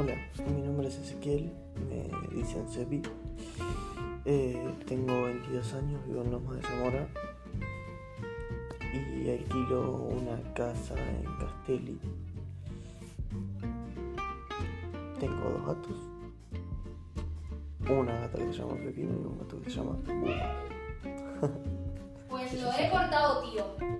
Hola, mi nombre es Ezequiel, me dicen Sepi. Eh, tengo 22 años, vivo en Loma de Zamora y alquilo una casa en Castelli. Tengo dos gatos, una gata que se llama Pepino y un gato que se llama Pues lo he cortado, tío.